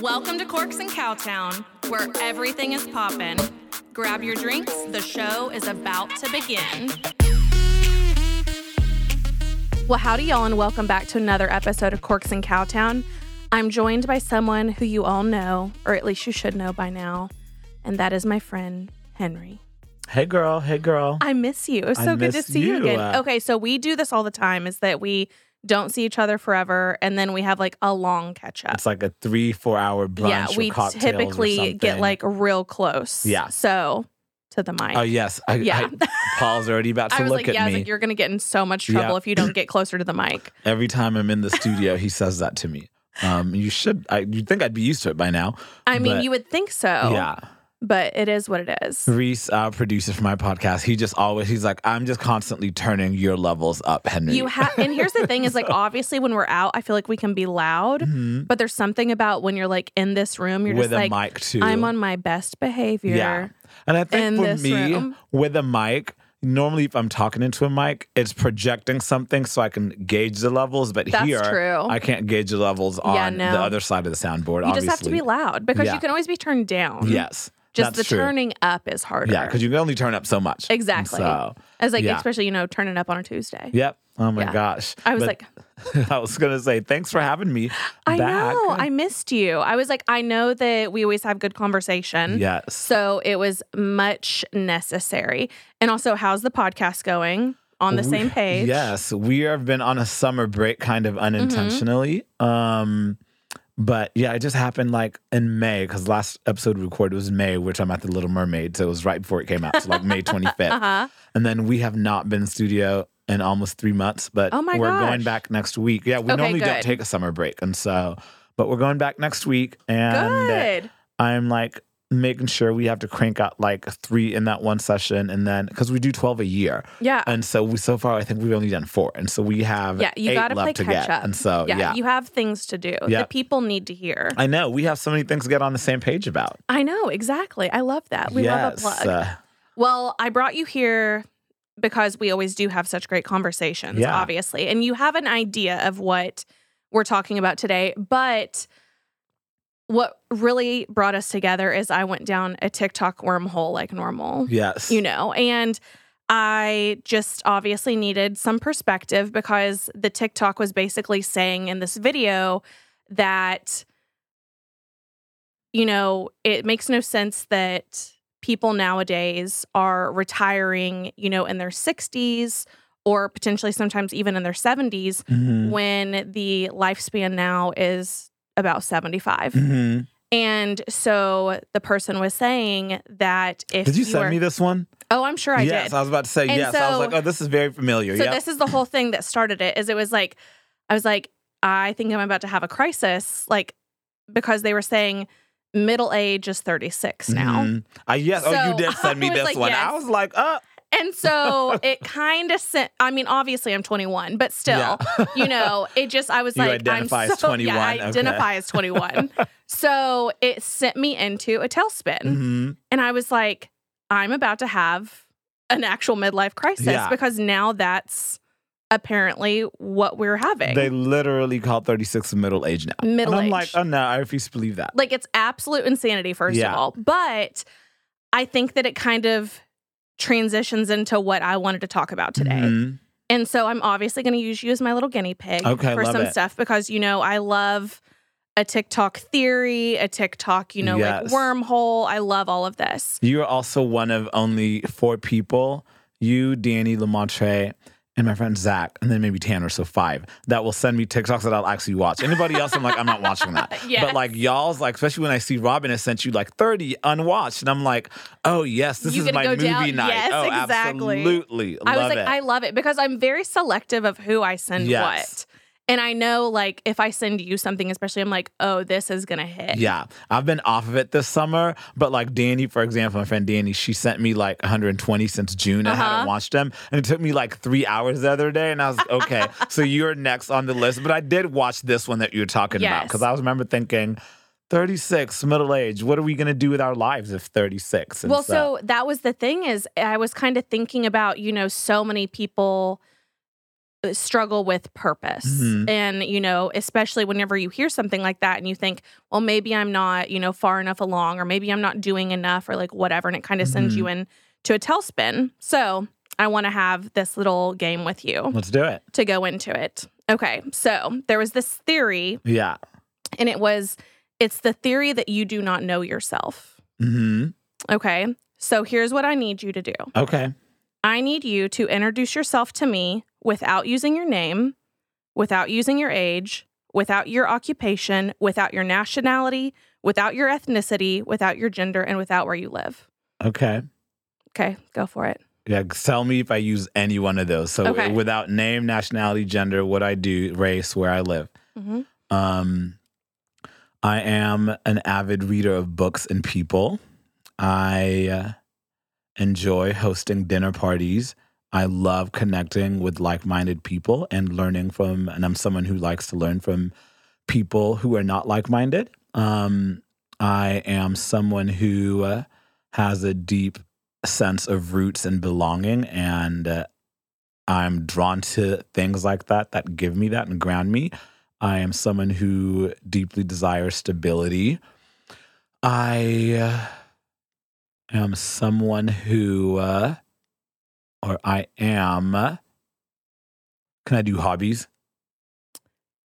Welcome to Corks and Cowtown, where everything is poppin'. Grab your drinks, the show is about to begin. Well, howdy, y'all, and welcome back to another episode of Corks and Cowtown. I'm joined by someone who you all know, or at least you should know by now, and that is my friend Henry. Hey girl, hey girl. I miss you. It's I so good to see you, you. again. Okay, so we do this all the time is that we don't see each other forever and then we have like a long catch up. It's like a three, four hour brunch. yeah, or we typically get like real close. Yeah. So to the mic. Oh yes, I, Yeah. I- Paul's already about to look like, at yeah, I was me. like, you're gonna get in so much trouble Yeah. if you don't get closer to the mic. Every time I'm in the studio, he says that to me. Um, you should. I, you'd think I'd be used to it by now. I mean, you would think so. Yeah. But it is what it is. Reese, our producer for my podcast, he just always he's like, I'm just constantly turning your levels up, Henry. You have, and here's the thing: is like obviously when we're out, I feel like we can be loud, Mhm. but there's something about when you're like in this room, you're with just like. I'm on my best behavior. Yeah. And I think for me, room. with a mic, normally if I'm talking into a mic, it's projecting something so I can gauge the levels. But That's here, true. I can't gauge the levels on Yeah, no. the other side of the soundboard. You obviously. just have to be loud because Yeah. you can always be turned down. Yes. Just that's the true. turning up is harder. Yeah, because you can only turn up so much. Exactly. So, As like yeah. especially, you know, turning up on a Tuesday. yep. Oh my Yeah. gosh. I was But like, I was gonna say thanks for having me. I back. know, I missed you. I was like, I know that we always have good conversation. yes. So it was much necessary. And also, how's the podcast going? On the same page. Yes, we have been on a summer break kind of unintentionally. Um but yeah, it just happened like in May because last episode we recorded was May, which I'm at the Little Mermaid, so it was right before it came out, so like May 25th. Uh-huh. And then we have not been in studio in almost three months, but Oh my we're gosh. going back next week. Yeah, we Okay, normally don't take a summer break, and so but we're going back next week, and Good. I'm like making sure we have to crank out like three in that one session, and then because we do 12 a year. Yeah. And so we so far I think we've only done four. And so we have Yeah. You eight got to play catch get. up. And so yeah, yeah. You have things to do Yeah. that people need to hear. I know. We have so many things to get on the same page about. I know. Exactly. I love that. We love a plug. uh, Well, I brought you here because we always do have such great conversations, Yeah. obviously. And you have an idea of what we're talking about today. But what really brought us together is I went down a TikTok wormhole like normal, yes. you know, and I just obviously needed some perspective because the TikTok was basically saying in this video that, you know, it makes no sense that people nowadays are retiring, you know, in their 60s or potentially sometimes even in their 70s Mhm. when the lifespan now is about 75. Mhm. And so the person was saying that if Did you send are, me this one? Oh, I'm sure I yes, did. I was about to say And yes. I was like, oh, this is very familiar. So Yep. this is the whole thing that started it. Is it was like I was like I think I'm about to have a crisis, like because they were saying middle age is 36 now, Mhm. I yes. oh, you did send me this like, one. yes. I was like, uh, and so it kind of sent. I mean, obviously I'm 21, but still, yeah. you know, it just I was You like I'm so, 21, Yeah, I okay. identify as 21. so it sent me into a tailspin. Mhm. And I was like, I'm about to have an actual midlife crisis Yeah. because now that's apparently what we're having. They literally call 36 middle age now. Middle and I'm age. like, oh no, I refuse to believe that. like it's absolute insanity, first Yeah. of all. But I think that it kind of transitions into what I wanted to talk about today. Mhm. And so I'm obviously going to use you as my little guinea pig Okay, for some it. stuff because, you know, I love a TikTok theory, a TikTok, you know, like wormhole. I love all of this. You are also one of only four people, you, Danny, Lamontre, and my friend Zach, and then maybe Tanner, so five, that will send me TikToks that I'll actually watch. Anybody else, I'm like, I'm not watching that. Yes. But like y'all's, like, especially when I see Robin has sent you like 30 unwatched, and I'm like, oh, yes, this You is my movie down- night. Yes, oh, exactly. absolutely. I was like, it. I love it because I'm very selective of who I send Yes. what. And I know, like, if I send you something, especially, I'm like, oh, this is to hit. Yeah, I've been off of it this summer, but like Danny, for example, my friend Danny, she sent me like 120 since June. I Uh-huh. hadn't watched them, and it took me like three hours the other day, and I was like, okay, so you're next on the list. But I did watch this one that you're talking about because I remember thinking. 36 middle age what are we going to do with our lives if 36 well, so that was the thing is I was kind of thinking about, you know, so many people struggle with purpose. Mhm. And, you know, especially whenever you hear something like that and you think, well, maybe I'm not, you know, far enough along or maybe I'm not doing enough or like whatever. And it kind of sends Mhm. you in to a tailspin. So I want to have this little game with you Let's do it. to go into it. Okay. So there was this theory, Yeah. and it was it's the theory that you do not know yourself. hmm Okay. So here's what I need you to do. Okay. I need you to introduce yourself to me without using your name, without using your age, without your occupation, without your nationality, without your ethnicity, without your gender, and without where you live. Okay. Okay, go for it. Yeah. Tell me if I use any one of those. So Okay. without name, nationality, gender, what I do, race, where I live. hmm Um, I am an avid reader of books and people. I uh, enjoy hosting dinner parties. I love connecting with like minded people and learning from, and I'm someone who likes to learn from people who are not like minded. Um, I am someone who uh, has a deep sense of roots and belonging, and uh, I'm drawn to things like that that give me that and ground me. I am someone who deeply desires stability. I uh, am someone who, uh, or I am, can I do hobbies?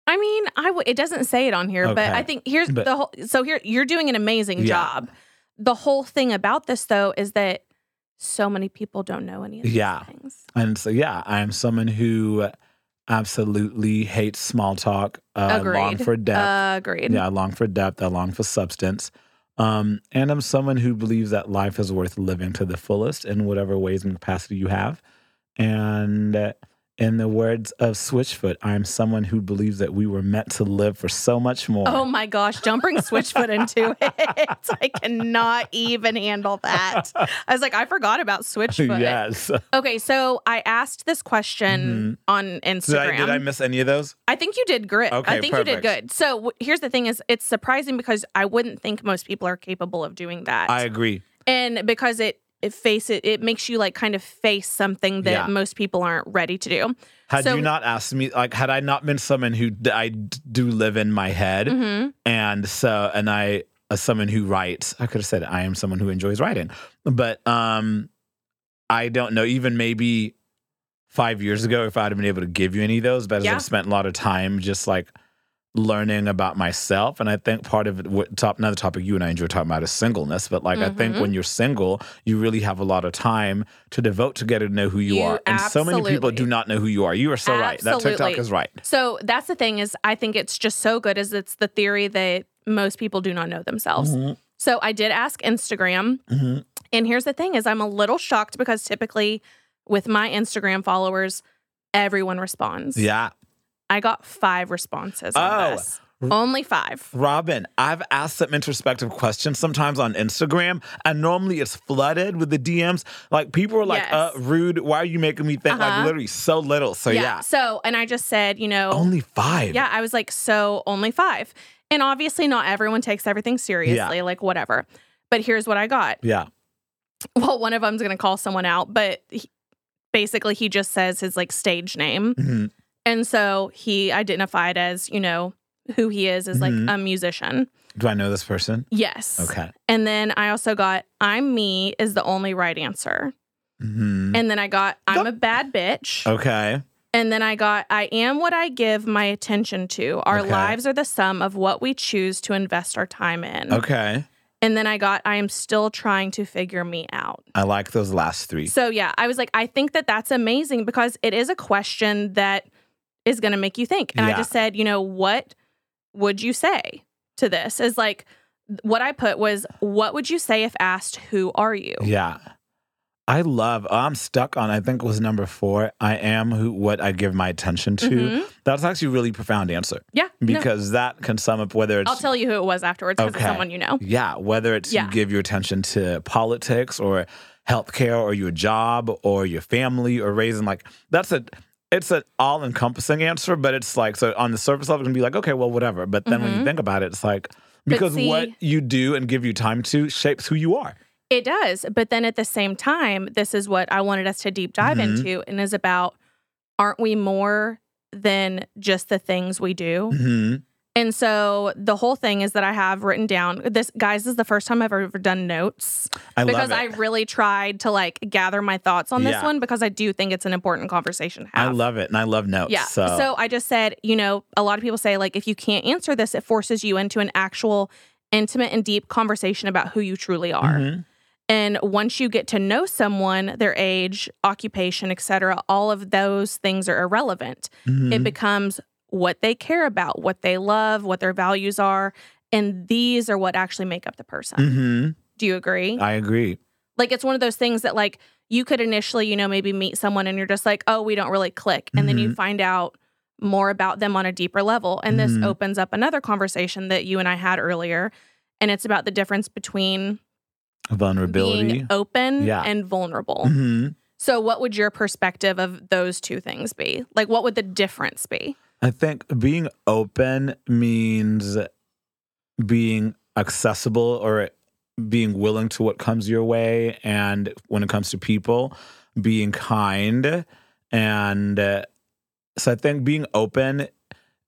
I mean, I w- it doesn't say it on here, but Okay. I think here's But- the whole. So here, you're doing an amazing Yeah. job. The whole thing about this, though, is that so many people don't know any of these Yeah. things. And so, yeah, I am someone who absolutely hates small talk. Uh, Agreed. long for depth. Agreed. Yeah, I long for depth. I long for substance. Um, and I'm someone who believes that life is worth living to the fullest in whatever ways and capacity you have. And uh, in the words of Switchfoot, I'm someone who believes that we were meant to live for so much more. Oh my gosh, don't bring Switchfoot into it. I cannot even handle that. I was like, I forgot about Switchfoot. yes. Okay, so I asked this question mm-hmm. on Instagram. Did I, did I miss any of those? I think you did great. Okay, I think you did good. So w- here's the thing: is it's surprising because I wouldn't think most people are capable of doing that, I agree. and because it it face it it makes you like kind of face something that Yeah. most people aren't ready to do. Had So- you not asked me, like, had I not been someone who d- I d- do live in my head, hmm and so and i as someone who writes i could have said i am someone who enjoys writing but um i don't know even maybe five years ago if i'd have been able to give you any of those but Yeah. i've spent a lot of time just like learning about myself. And i think part of it what top another topic you and i enjoy talking about is singleness. But like i think when you're single you really have a lot of time to devote to get to know who you, You are. And so many people do not know who you are. You are so right. That tiktok is right. So that's the thing is I think it's just so good is it's the theory that most people do not know themselves. Mhm, So I did ask Instagram, mhm. and here's the thing: is I'm a little shocked because typically with my Instagram followers, everyone responds. yeah I got five responses. On Oh. this. only five. Robin, I've asked some introspective questions sometimes on Instagram, and normally it's flooded with the DMs. Like people are like, Yes. uh, rude. Why are you making me think? Like Uh-huh. literally so little. So yeah, So, and I just said, you know, only five. yeah, I was like, so only five. And obviously, not everyone takes everything seriously, yeah. like whatever. But here's what I got. Yeah. Well, one of them's going to call someone out, but he, basically, he just says his like stage name. Mhm. And so he identified as, you know, who he is as like Mhm. a musician. Do I know this person? Yes. Okay. And then I also got I'm me is the only right answer. hmm And then I got I'm a bad bitch. Okay. And then I got I am what I give my attention to. Our Okay. lives are the sum of what we choose to invest our time in. Okay. And then I got I am still trying to figure me out. I like those last three. So yeah, I was like I think that that's amazing because it is a question that is going to make you think. And I just said, you know, what would you say to this? Is like what I put was what would you say if asked who are you? Yeah. I love. I'm stuck on. I think it was number four. I am who what I give my attention to. Mhm. That's actually a really profound answer Yeah. no. because that can sum up whether it's I'll tell you who it was afterwards because Okay. it's someone you know. Yeah, whether it's Yeah. you give your attention to politics or healthcare or your job or your family or raising like that's a it's an all encompassing answer, but it's like so on the surface level it can be like, okay, well, whatever. But then when you Mhm. think about it, it's like because see- what you do and give you time to shapes who you are. It does. But then at the same time, this is what I wanted us to deep dive Mhm. into and is about aren't we more than just the things we do? hmm And so the whole thing is that I have written down this, guys, this is the first time I've ever done notes I because I really tried to like gather my thoughts on this Yeah. one because I do think it's an important conversation to I love it, and I love notes. Yeah. So, So. I just said, you know, a lot of people say like if you can't answer this, it forces you into an actual intimate and deep conversation about who you truly are. Mhm. And once you get to know someone, their age, occupation, etc., all of those things are irrelevant. It Mhm. becomes what they care about, what they love, what their values are, and these are what actually make up the person. Mhm. Do you agree? I agree. like it's one of those things that like you could initially, you know, maybe meet someone and you're just like, "Oh, we don't really click." And then you Mhm. find out more about them on a deeper level. And this Mhm. opens up another conversation that you and I had earlier, and it's about the difference between Vulnerability. open Yeah. and vulnerable. Mhm. So, what would your perspective of those two things be? Like, what would the difference be? I think being open means being accessible or being willing to what comes your way. And when it comes to people, being kind. And uh, so I think being open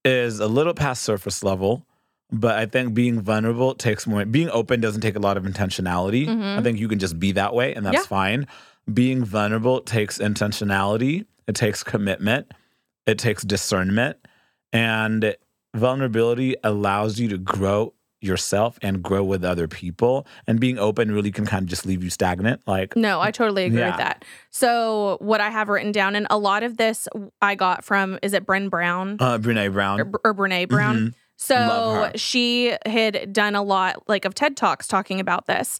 is a little past surface level. But I think being vulnerable takes more. Being open doesn't take a lot of intentionality. Mhm. I think you can just be that way, and that's Yeah. fine. Being vulnerable takes intentionality. It takes commitment. It takes discernment. And vulnerability allows you to grow yourself and grow with other people. And being open really can kind of just leave you stagnant. Like, No, I totally agree Yeah. with that. So, what I have written down, and a lot of this I got from, is it Bren Brown uh, Brene Brown. or, or Brene Brown? Mhm. So she had done a lot like of TED Talks talking about this.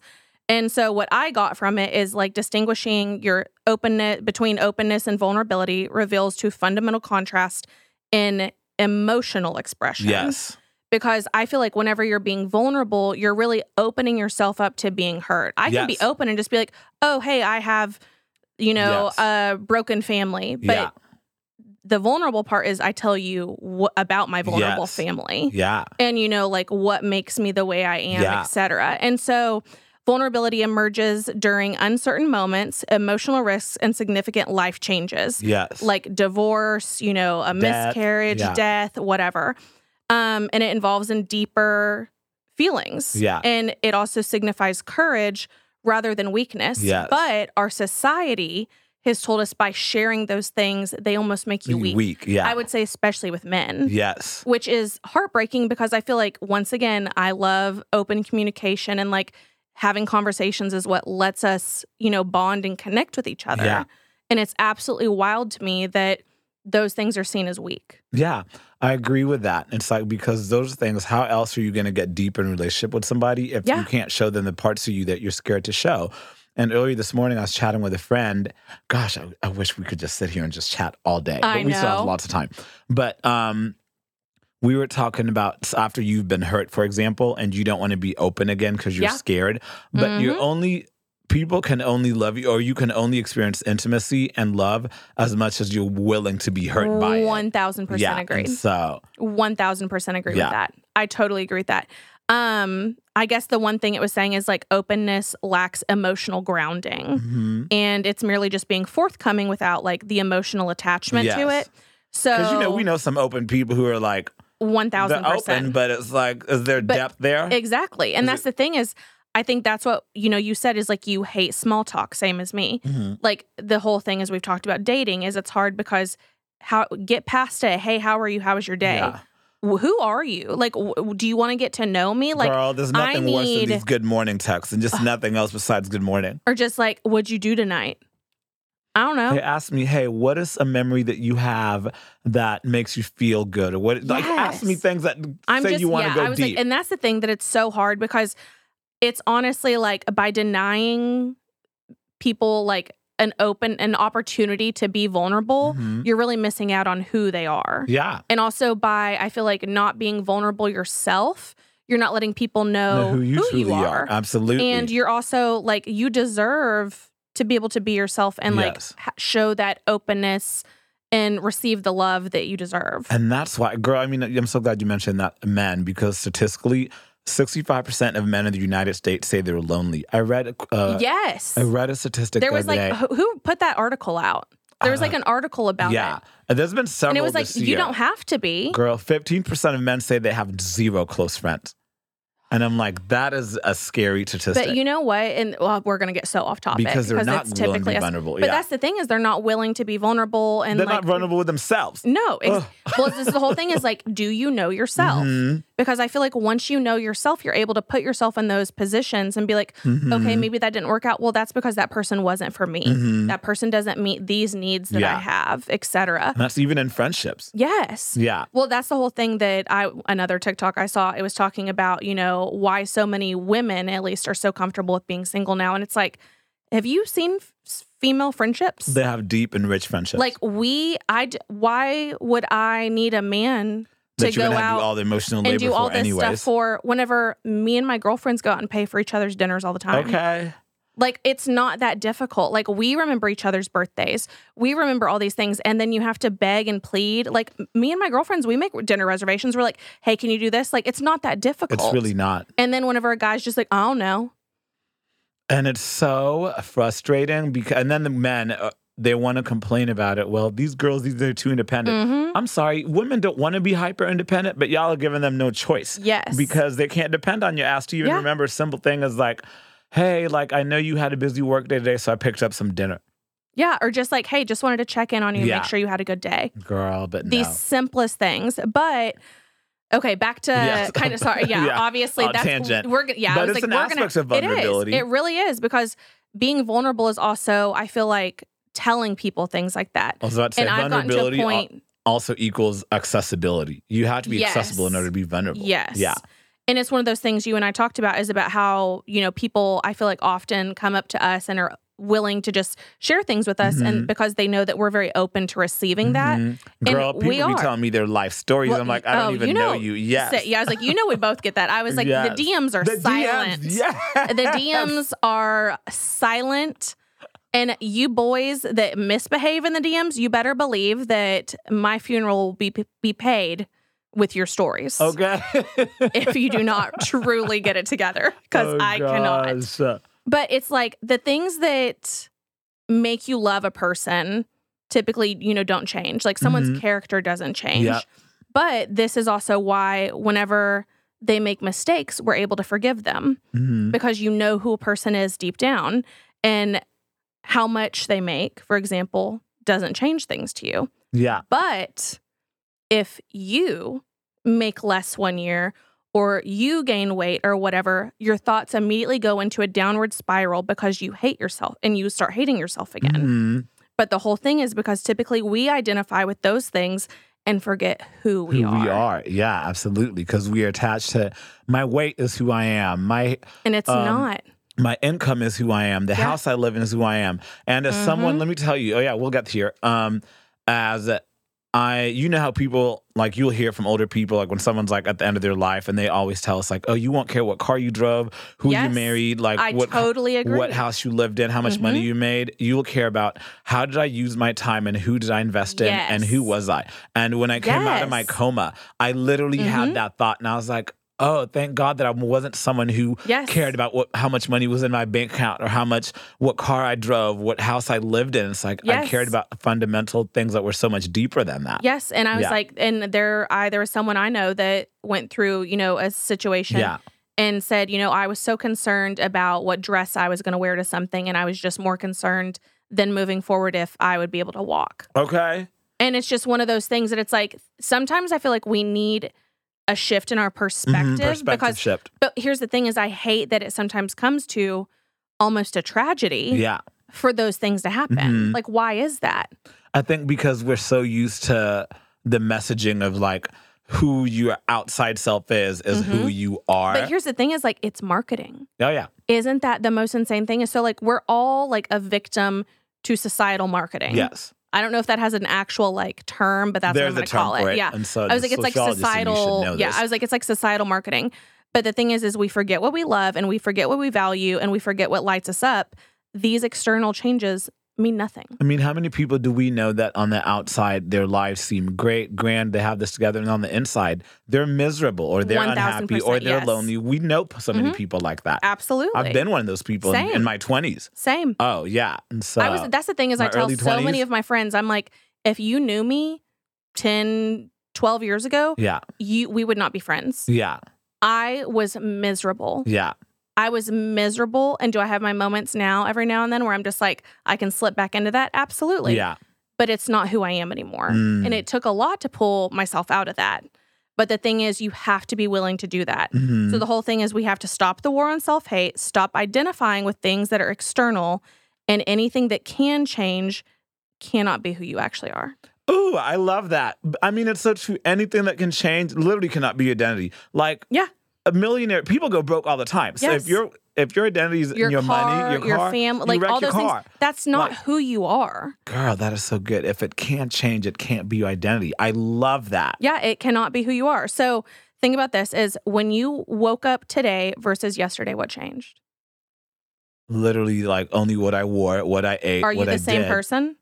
And so what I got from it is like distinguishing your openness between openness and vulnerability reveals two fundamental contrast in emotional expression. Yes. Because I feel like whenever you're being vulnerable, you're really opening yourself up to being hurt. I can be open and just be like, "Oh, hey, I have you know, Yes. a broken family." But Yeah. the vulnerable part is I tell you wh- about my vulnerable Yes. family Yeah. and you know like what makes me the way i am Yeah. etc and so vulnerability emerges during uncertain moments emotional risks and significant life changes Yes. like divorce you know a Death, miscarriage yeah. death whatever um and it involves in deeper feelings Yeah. and it also signifies courage rather than weakness Yes. but our society has told us by sharing those things they almost make you weak, Yeah. i would say especially with men Yes. which is heartbreaking because I feel like once again I love open communication and like having conversations is what lets us, you know, bond and connect with each other. Yeah. And it's absolutely wild to me that those things are seen as weak. Yeah, I agree with that. It's like because those things, how else are you going to get deep in a relationship with somebody if Yeah. you can't show them the parts of you that you're scared to show? And earlier this morning, I was chatting with a friend. Gosh, I, I wish we could just sit here and just chat all day, I but we still have know. lots of time. But um, we were talking about after you've been hurt, for example, and you don't want to be open again because you're Yeah. scared, but you're Mhm. only people can only love you or you can only experience intimacy and love as much as you're willing to be hurt by it. One thousand percent Yeah, agree. so One thousand percent agree Yeah. with that. I totally agree with that. Um, I guess the one thing it was saying is like openness lacks emotional grounding. mhm. And it's merely just being forthcoming without like the emotional attachment to it. So Because you know, we know some open people who are like one thousand percent. but it's like, is there But depth there? Exactly. And Is that's the thing is I think that's what you know you said is like you hate small talk same as me. Mhm. Like the whole thing as we've talked about dating is it's hard because how get past it. Hey, how are you? How was your day? Yeah. Who are you? Like w- do you want to get to know me? Like Girl, there's I nothing worse than these good morning texts and just nothing else besides good morning. or just like what'd you do tonight? I don't know. They ask me, hey, what is a memory that you have that makes you feel good? Or what like ask me things that I'm say just you want to yeah, go I was deep. like and that's the thing that it's so hard because it's honestly like by denying people like an open an opportunity to be vulnerable, Mhm. you're really missing out on who they are. Yeah. And also by I feel like not being vulnerable yourself, you're not letting people know, Know who you truly are. Absolutely. And you're also like you deserve to be able to be yourself and like Yes. ha- show that openness and receive the love that you deserve. And that's why, girl, I mean, I'm so glad you mentioned that men because statistically, 65% of men in the United States say they're lonely. I read uh, yes. I read a statistic there the was other like day. who, put that article out? There was like an article about yeah. it. And there's been several And it was like, you year. don't have to be. Girl, 15% of men say they have zero close friends. And I'm like, that is a scary statistic. But you know what? And well, we're going to get so off topic because they're not it's willing to typically be us. vulnerable. But yeah. that's the thing is they're not willing to be vulnerable and they're like not vulnerable with themselves. No, ex- well, this is the whole thing is like, do you know yourself? Mhm. Because I feel like once you know yourself, you're able to put yourself in those positions and be like, Mhm. okay, maybe that didn't work out. Well, that's because that person wasn't for me. Mhm. That person doesn't meet these needs that Yeah. I have, etc. And that's even in friendships. Yes. Yeah. Well, that's the whole thing that I another TikTok I saw. It was talking about you know why so many women at least are so comfortable with being single now, and it's like, have you seen f- female friendships? They have deep and rich friendships. like we, I. why would I need a man to go out do all the emotional labor and do all for this anyways. stuff for whenever me and my girlfriends go out and pay for each other's dinners all the time? okay. Like it's not that difficult. Like we remember each other's birthdays. We remember all these things and then you have to beg and plead. Like me and my girlfriends, we make dinner reservations. We're like, "Hey, can you do this?" Like it's not that difficult. It's really not. And then whenever a guy's just like, "I don't know." And it's so frustrating because, and then the men, uh, they want to complain about it. Well, these girls, these are too independent. Mhm. I'm sorry, women don't want to be hyper independent, but y'all are giving them no choice. Yes. Because they can't depend on your ass to even Yeah. remember a simple thing as like, hey, like I know you had a busy work day today, so I picked up some dinner. yeah, or just like, "Hey, just wanted to check in on you and Yeah. make sure you had a good day." Girl, but These no. simplest things. But okay, back to Yes. kind of sorry. Yeah, Yeah. obviously On that's tangent. we're gonna yeah, But I was it's like an we're aspect gonna of vulnerability. It is. It really is because being vulnerable is also I feel like telling people things like that. I was about to say and I've gotten to a point also equals accessibility. You have to be accessible in order to be vulnerable. Yes. Yeah. And it's one of those things you and I talked about is about how, you know, people I feel like often come up to us and are willing to just share things with us Mm-hmm. and because they know that we're very open to receiving that. Mhm. And Girl, people we be are. telling me their life stories. Well, I'm like, I don't oh, even you know, know- you. Yes. So- yeah, I was like, you know we both get that. I was like, Yes. the DMs are The silent. DMs, yes. The DMs are silent. And you boys that misbehave in the DMs, you better believe that my funeral will be be paid with your stories. Okay. if you do not truly get it together because Oh, I cannot. But it's like the things that make you love a person typically, you know, don't change. Like someone's Mhm. character doesn't change. But this is also why whenever they make mistakes, we're able to forgive them Mhm. because you know who a person is deep down and how much they make, for example, doesn't change things to you. Yeah. But if you make less one year or you gain weight or whatever, your thoughts immediately go into a downward spiral because you hate yourself and you start hating yourself again. Mhm. But the whole thing is because typically we identify with those things and forget who we who are. we are. Yeah, absolutely. Because we are attached to my weight is who I am. My And it's Um, not. my income is who I am. The Yeah. house I live in is who I am. And as someone, Mhm. let me tell you, oh yeah, we'll get here. Um, as I, you know how people like you'll hear from older people like when someone's like at the end of their life and they always tell us like, oh, you won't care what car you drove, who you married, like I what totally agree. what house you lived in, how much money Mhm. you made. You will care about how did I use my time and who did I invest in and who was I. And when I came out of my coma, I literally had Mhm. that thought and I was like, oh, thank God that I wasn't someone who Yes. cared about what how much money was in my bank account or how much what car I drove, what house I lived in. It's like I cared about fundamental things that were so much deeper than that. Yes, and I was Yeah. like, and there, I there was someone I know that went through, you know, a situation Yeah. and said, you know, I was so concerned about what dress I was going to wear to something, and I was just more concerned than moving forward if I would be able to walk. Okay. And it's just one of those things that it's like sometimes I feel like we need a shift in our Mhm, perspective, perspective because. shift. But here's the thing: is I hate that it sometimes comes to almost a tragedy Yeah. for those things to happen. Mhm. Like, why is that? I think because we're so used to the messaging of like who your outside self is is who you are. Mm-hmm. But here's the thing: is like it's marketing. oh yeah. isn't that the most insane thing is so like we're all like a victim to societal marketing Yes. I don't know if that has an actual like term but that's There's what i'm gonna term call it it. yeah And so i was like it's like societal yeah. i was like it's like societal marketing but the thing is is we forget what we love and we forget what we value and we forget what lights us up these external changes mean nothing. I mean, how many people do we know that on the outside their lives seem great, grand, they have this together, and on the inside they're miserable or they're 1000%, unhappy or they're yes. lonely? We know so many Mhm. people like that. Absolutely. I've been one of those people in, in my twenties. Same. Oh yeah, and so I was that's the thing is I tell early so many of my friends, I'm like, if you knew me 10, 12 years ago, yeah, you we would not be friends. yeah, I was miserable. yeah, I was miserable. And do I have my moments now every now and then where I'm just like, I can slip back into that? Absolutely. yeah. But it's not who I am anymore. Mm. And it took a lot to pull myself out of that. But the thing is, you have to be willing to do that. Mhm. So the whole thing is we have to stop the war on self hate, stop identifying with things that are external, and anything that can change cannot be who you actually are. Ooh, I love that. I mean, it's so true. Anything that can change literally cannot be identity. Like, Yeah. A millionaire. People go broke all the time. So Yes. if your if your identity is Your, in your car, money, your car, family, like all those things, that's not Like- who you are. Girl, that is so good. If it can't change, it can't be your identity. I love that. Yeah, it cannot be who you are. So think about this is when you woke up today versus yesterday, what changed? Literally, like only what I wore, what I ate, Are you the I same did. person?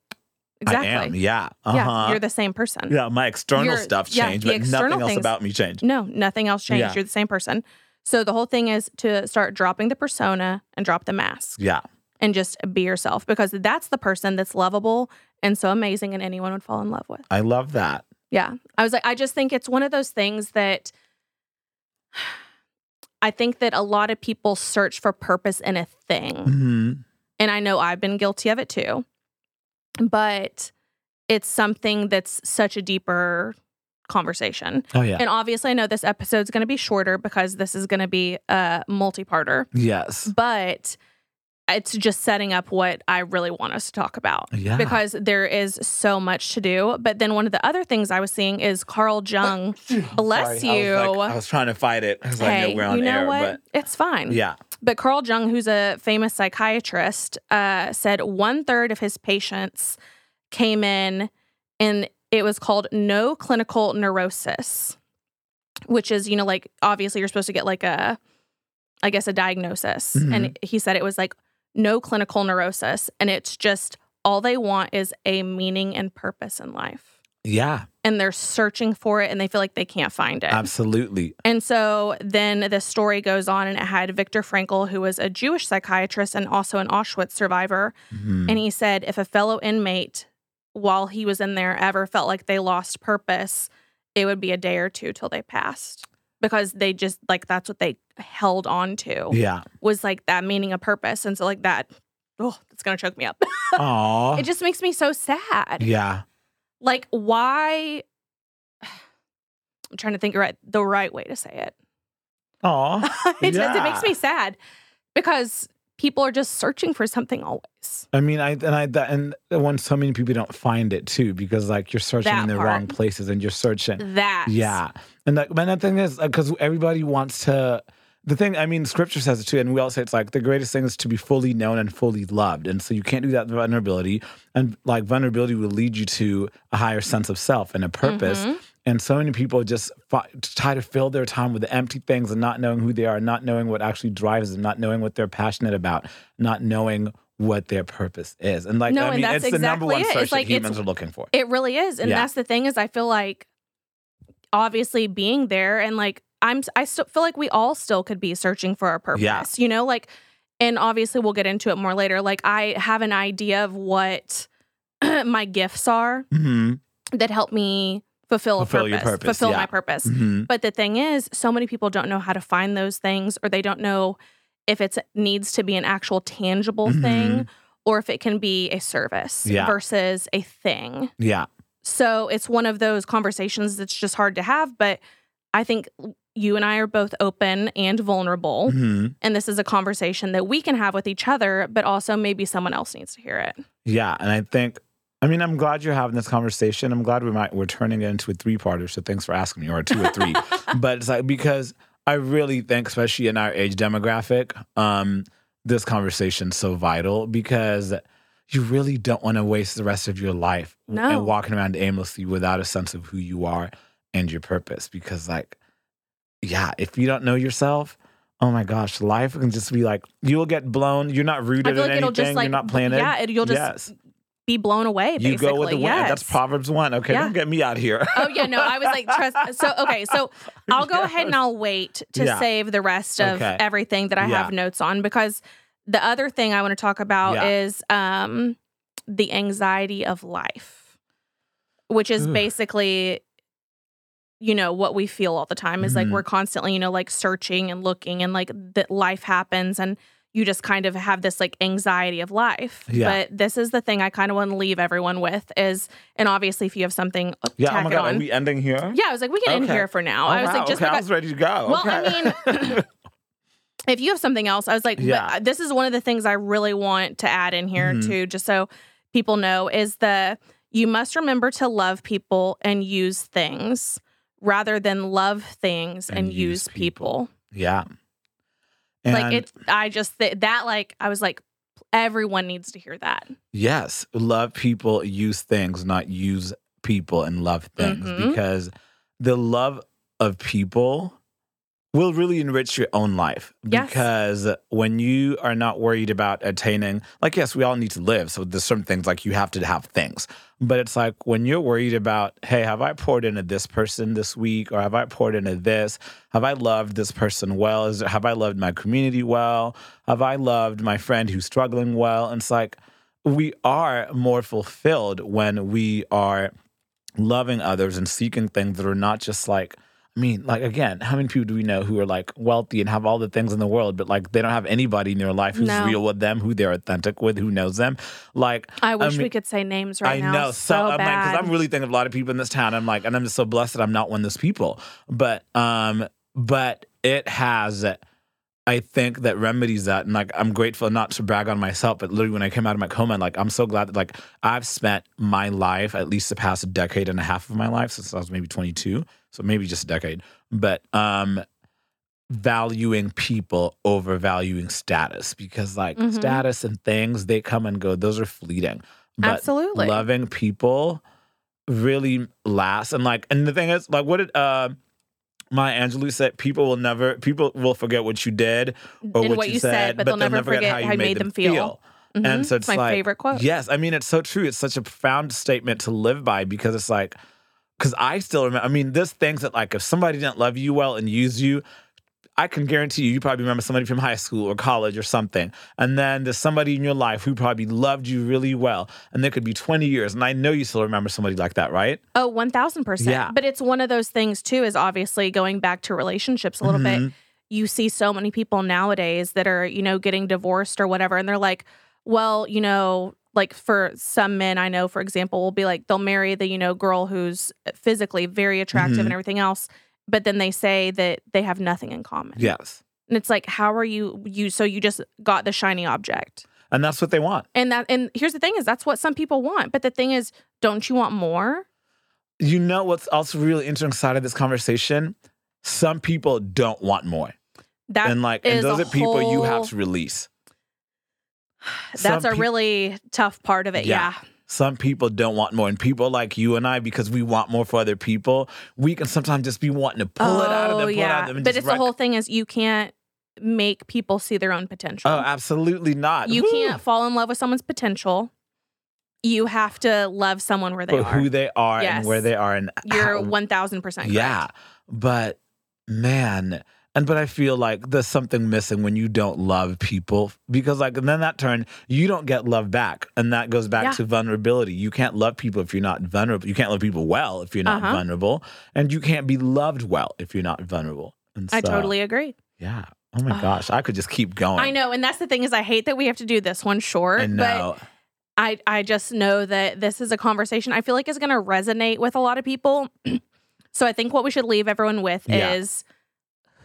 Exactly. I am. Yeah. Uh-huh. Yeah, you're the same person. yeah, my external stuff changed, the but nothing else about me changed. No, nothing else changed. Yeah. You're the same person. So the whole thing is to start dropping the persona and drop the mask Yeah. and just be yourself because that's the person that's lovable and so amazing and anyone would fall in love with. I love that. Yeah. I was like, I just think it's one of those things that I think that a lot of people search for purpose in a thing. hmm And I know I've been guilty of it too. But it's something that's such a deeper conversation. Oh yeah. And obviously, I know this episode's going to be shorter because this is going to be a multi parter, yes. but it's just setting up what I really want us to talk about Yeah. because there is so much to do. But then one of the other things I was seeing is Carl Jung. Bless Sorry, you. I was, like, I was trying to fight it I know hey, we're on you know air, what? It's fine. yeah. But Carl Jung, who's a famous psychiatrist, uh, said one third of his patients came in and it was called no clinical neurosis, which is, you know, like obviously you're supposed to get like a, I guess, a diagnosis. Mhm. And he said it was like no clinical neurosis. And it's just all they want is a meaning and purpose in life. Yeah. And they're searching for it and they feel like they can't find it. Absolutely. And so then the story goes on, and it had Viktor Frankl, who was a Jewish psychiatrist and also an Auschwitz survivor. Mhm. And he said if a fellow inmate, while he was in there, ever felt like they lost purpose, it would be a day or two till they passed because they just like that's what they held on to Yeah. was like that meaning of purpose. And so, like that, oh, it's going to choke me up. Aw. it just makes me so sad. yeah. Like, why? I'm trying to think right the right way to say it. Aw. it just it makes me sad because people are just searching for something always. I mean, I and I that, and when so many people don't find it too, because like you're searching That in the part. wrong places and you're searching. That Yeah, and like, but the thing is, uh, because everybody wants to. The thing, I mean, Scripture says it too, and we all say it's like the greatest thing is to be fully known and fully loved, and so you can't do that with vulnerability, and like vulnerability will lead you to a higher sense of self and a purpose. Mhm. And so many people just fi- try to fill their time with the empty things and not knowing who they are, not knowing what actually drives them, not knowing what they're passionate about, not knowing what their purpose is. And like, No, I mean, that's it's the number exactly one it. search It's like that humans are looking for. It really is, and Yeah. that's the thing is I feel like obviously being there and like I'm I still feel like we all still could be searching for our purpose. Yeah. You know, like and obviously we'll get into it more later. Like I have an idea of what my gifts are hmm that help me fulfill, Fulfill a your purpose, purpose, fulfill yeah. my purpose. hmm But the thing is, so many people don't know how to find those things, or they don't know if it needs to be an actual tangible Mhm. thing or if it can be a service Yeah. versus a thing. Yeah. So it's one of those conversations that's just hard to have. But I think you and I are both open and vulnerable. hmm And this is a conversation that we can have with each other, but also maybe someone else needs to hear it. Yeah, and I think, I mean, I'm glad you're having this conversation. I'm glad we might we're turning it into a three parter. So thanks for asking me, or a two or three. but it's like because I really think, especially in our age demographic, um, this conversation's so vital because you really don't want to waste the rest of your life No. and walking around aimlessly without a sense of who you are and your purpose. Because like, yeah, if you don't know yourself. Oh my gosh, life can just be like you will get blown. You're not rooted I feel in like it'll anything. just like You're not planted. Yeah, it, you'll just yes. be blown away. Basically. You go with the wind. yes. That's Proverbs one. Okay, Yeah. don't get me out here. Oh yeah, no, I was like, trust. So okay, so I'll go ahead and I'll wait to Yeah. save the rest of Okay. everything that I Yeah. have notes on because the other thing I want to talk about is um the anxiety of life, which is Ugh. basically you know what we feel all the time is like Mhm. we're constantly you know like searching and looking and like that life happens and you just kind of have this like anxiety of life Yeah. but this is the thing i kind of want to leave everyone with is and obviously if you have something uh, yeah. Oh my god, on. are we ending here? Yeah, I was like, we can end here for now. Oh, I was wow, like, just okay, I was ready to go. Well, I mean, if you have something else, I was like, Yeah. but this is one of the things I really want to add in here Mhm. too, just so people know, is the you must remember to love people and use things rather than love things and, And use use people. yeah. like And- it's, I just th- that like I was like, everyone needs to hear that. Yes, love people, use things, not use people and love things Mhm. because the love of people will really enrich your own life. Yes. Because when you are not worried about attaining, like, yes, we all need to live. So there's certain things like you have to have things. But it's like when you're worried about, hey, have I poured into this person this week? Or have I poured into this? Have I loved this person well? Is, have I loved my community well? Have I loved my friend who's struggling well? And it's like, we are more fulfilled when we are loving others and seeking things that are not just like I mean, like again, how many people do we know who are like wealthy and have all the things in the world, but like they don't have anybody in their life who's No. real with them, who they're authentic with, who knows them? Like I wish we mean, could say names right I now. know. so, I'm like, because I'm really thinking of a lot of people in this town. I'm like, and I'm just so blessed that I'm not one of those people. But um, but it has. I think that remedies that, and like I'm grateful not to brag on myself, but literally when I came out of my coma, like I'm so glad that like I've spent my life, at least the past decade and a half of my life, since I was maybe 22, so maybe just a decade, but um, valuing people over valuing status because like Mhm. status and things they come and go, those are fleeting. But Absolutely. loving people really lasts, and like, and the thing is, like, what did uh, Maya Angelou said? People will never, people will forget what you did or what, what you said, but they'll never forget how you made them feel. And Mhm. so it's my like, favorite quote. Yes, I mean it's so true. It's such a profound statement to live by because it's like, because I still remember. I mean, there's things that like if somebody didn't love you well and use you, I can guarantee you, you probably remember somebody from high school or college or something, and then there's somebody in your life who probably loved you really well, and there could be 20 years, and I know you still remember somebody like that, right? Oh, 1000%. Yeah. But it's one of those things, too, is obviously going back to relationships a little bit. Mhm. You see so many people nowadays that are, you know, getting divorced or whatever. And they're like, well, you know, like for some men I know, for example, will be like, they'll marry the, you know, girl who's physically very attractive Mhm. and everything else. But then they say that they have nothing in common. Yes, And it's like, how are you, you, so you just got the shiny object. and that's what they want. And that, and here's the thing is that's what some people want. But the thing is, don't you want more? You know what's also really interesting side of this conversation? Some people don't want more, That and like, and those are people you have to release. That's Some a really tough part of it. Yeah. Yeah. Some people don't want more, and people like you and I, because we want more for other people, we can sometimes just be wanting to pull it out of them, oh, it out of them, But it's the whole thing is you can't make people see their own potential. Oh, absolutely not. you Whew. can't fall in love with someone's potential. You have to love someone where they for are. who they are Yes. and where they are, and You're one thousand percent. yeah. But man, and but I feel like there's something missing when you don't love people because like and then that turn you don't get love back, and that goes back Yeah. to vulnerability. You can't love people if you're not vulnerable. You can't love people well if you're not Uh-huh. vulnerable, and you can't be loved well if you're not vulnerable. And I totally agree. yeah. Oh my Ugh. gosh, I could just keep going. I know, and that's the thing is I hate that we have to do this one short. I know. But I I just know that this is a conversation I feel like is going to resonate with a lot of people. so I think what we should leave everyone with Yeah. is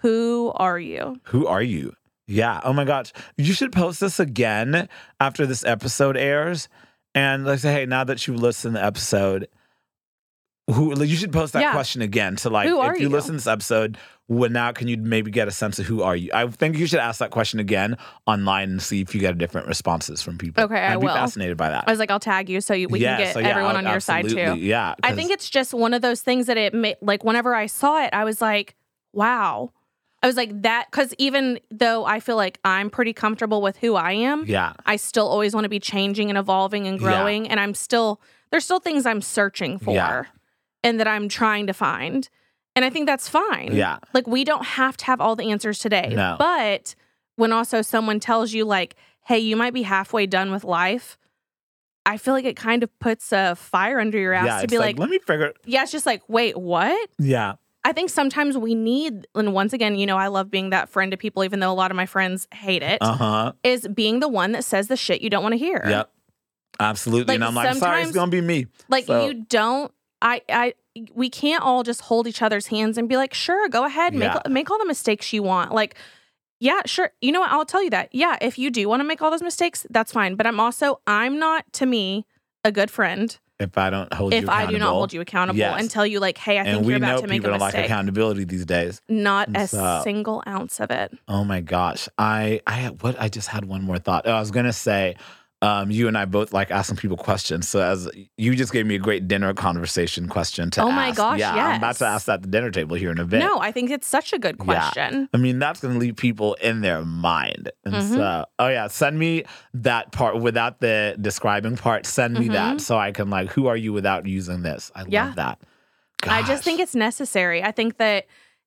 who are you? Who are you? Yeah. Oh my gosh. You should post this again after this episode airs. And like say, hey, now that you've listened to the episode, who like, you should post that Yeah. question again to like if you, you? listen to this episode, when now can you maybe get a sense of who are you? I think you should ask that question again online and see if you get different responses from people. Okay, I I'd be fascinated by that. I was like, I'll tag you so you, we Yeah, can get so yeah, everyone on your side too. Yeah. I think it's just one of those things that it ma- like whenever I saw it, I was like, wow, I was like that because even though I feel like I'm pretty comfortable with who I am, Yeah. I still always want to be changing and evolving and Yeah. growing. And I'm still, there's still things I'm searching for Yeah. and that I'm trying to find. And I think that's fine. Yeah. Like we don't have to have all the answers today. No. But when also someone tells you, like, hey, you might be halfway done with life, I feel like it kind of puts a fire under your ass Yeah. to be like, like, let me figure. yeah, it's just like, wait, what? Yeah. I think sometimes we need, and once again, you know, I love being that friend to people, even though a lot of my friends hate it, Uh huh. is being the one that says the shit you don't want to hear. Yep. Absolutely. Like, and I'm like, sorry, it's gonna be me. Like So- you don't I I we can't all just hold each other's hands and be like, "Sure, go ahead, make Yeah. make all the mistakes you want." Like yeah, sure. You know what? I'll tell you that. Yeah, if you do want to make all those mistakes, that's fine. But I'm also I'm not to me a good friend If I don't hold if you I do not accountable. hold you accountable Yes. and tell you like, "Hey, I think and you're about to make a mistake. people a don't like accountability these days. not a So- single ounce of it. Oh my gosh. I I what I just had one more thought. Oh, I was gonna say, um, you and I both like asking people questions. So as you just gave me a great dinner conversation question to Oh my ask. gosh, yeah, I'm about to ask that at the dinner table here in a bit. No, I think it's such a good question. Yeah. I mean, that's going to leave people in their mind. And Mhm. so, oh yeah, send me that part without the describing part. Send me Mhm. that so I can like, who are you without using this? I Yeah. love that. I just think it's necessary. I think that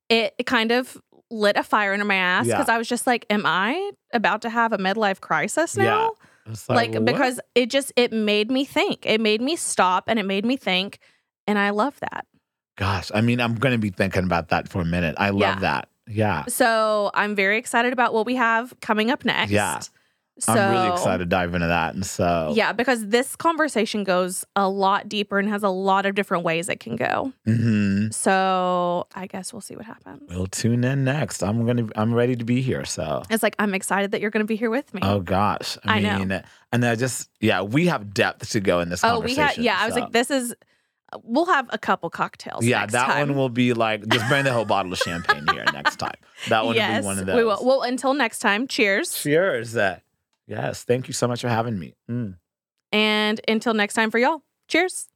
it kind of lit a fire under my ass Yeah. because I was just like, am I about to have a midlife crisis Yeah. now? It's Like, because it just it made me think. It made me stop and it made me think. And I love that. gosh, I mean, I'm going to be thinking about that for a minute. I love Yeah. that. Yeah. So I'm very excited about what we have coming up next. Yeah. So I'm really excited to dive into that. And so, Yeah, because this conversation goes a lot deeper and has a lot of different ways it can go. hmm So I guess we'll see what happens. we'll tune in next. I'm going to, I'm ready to be here. So, It's like I'm excited that you're going to be here with me. oh gosh. I, I know. mean, and I just, yeah, we have depth to go in this Oh, we conversation. had yeah. I was like, this is. We'll have a couple cocktails. Yeah, that time. one will be like just bring the whole bottle of champagne here next time. That one yes, will be one of those. we will. Well, until next time. Cheers, Cheers. Uh, yes, thank you so much for having me. Mm. and until next time for y'all. Cheers.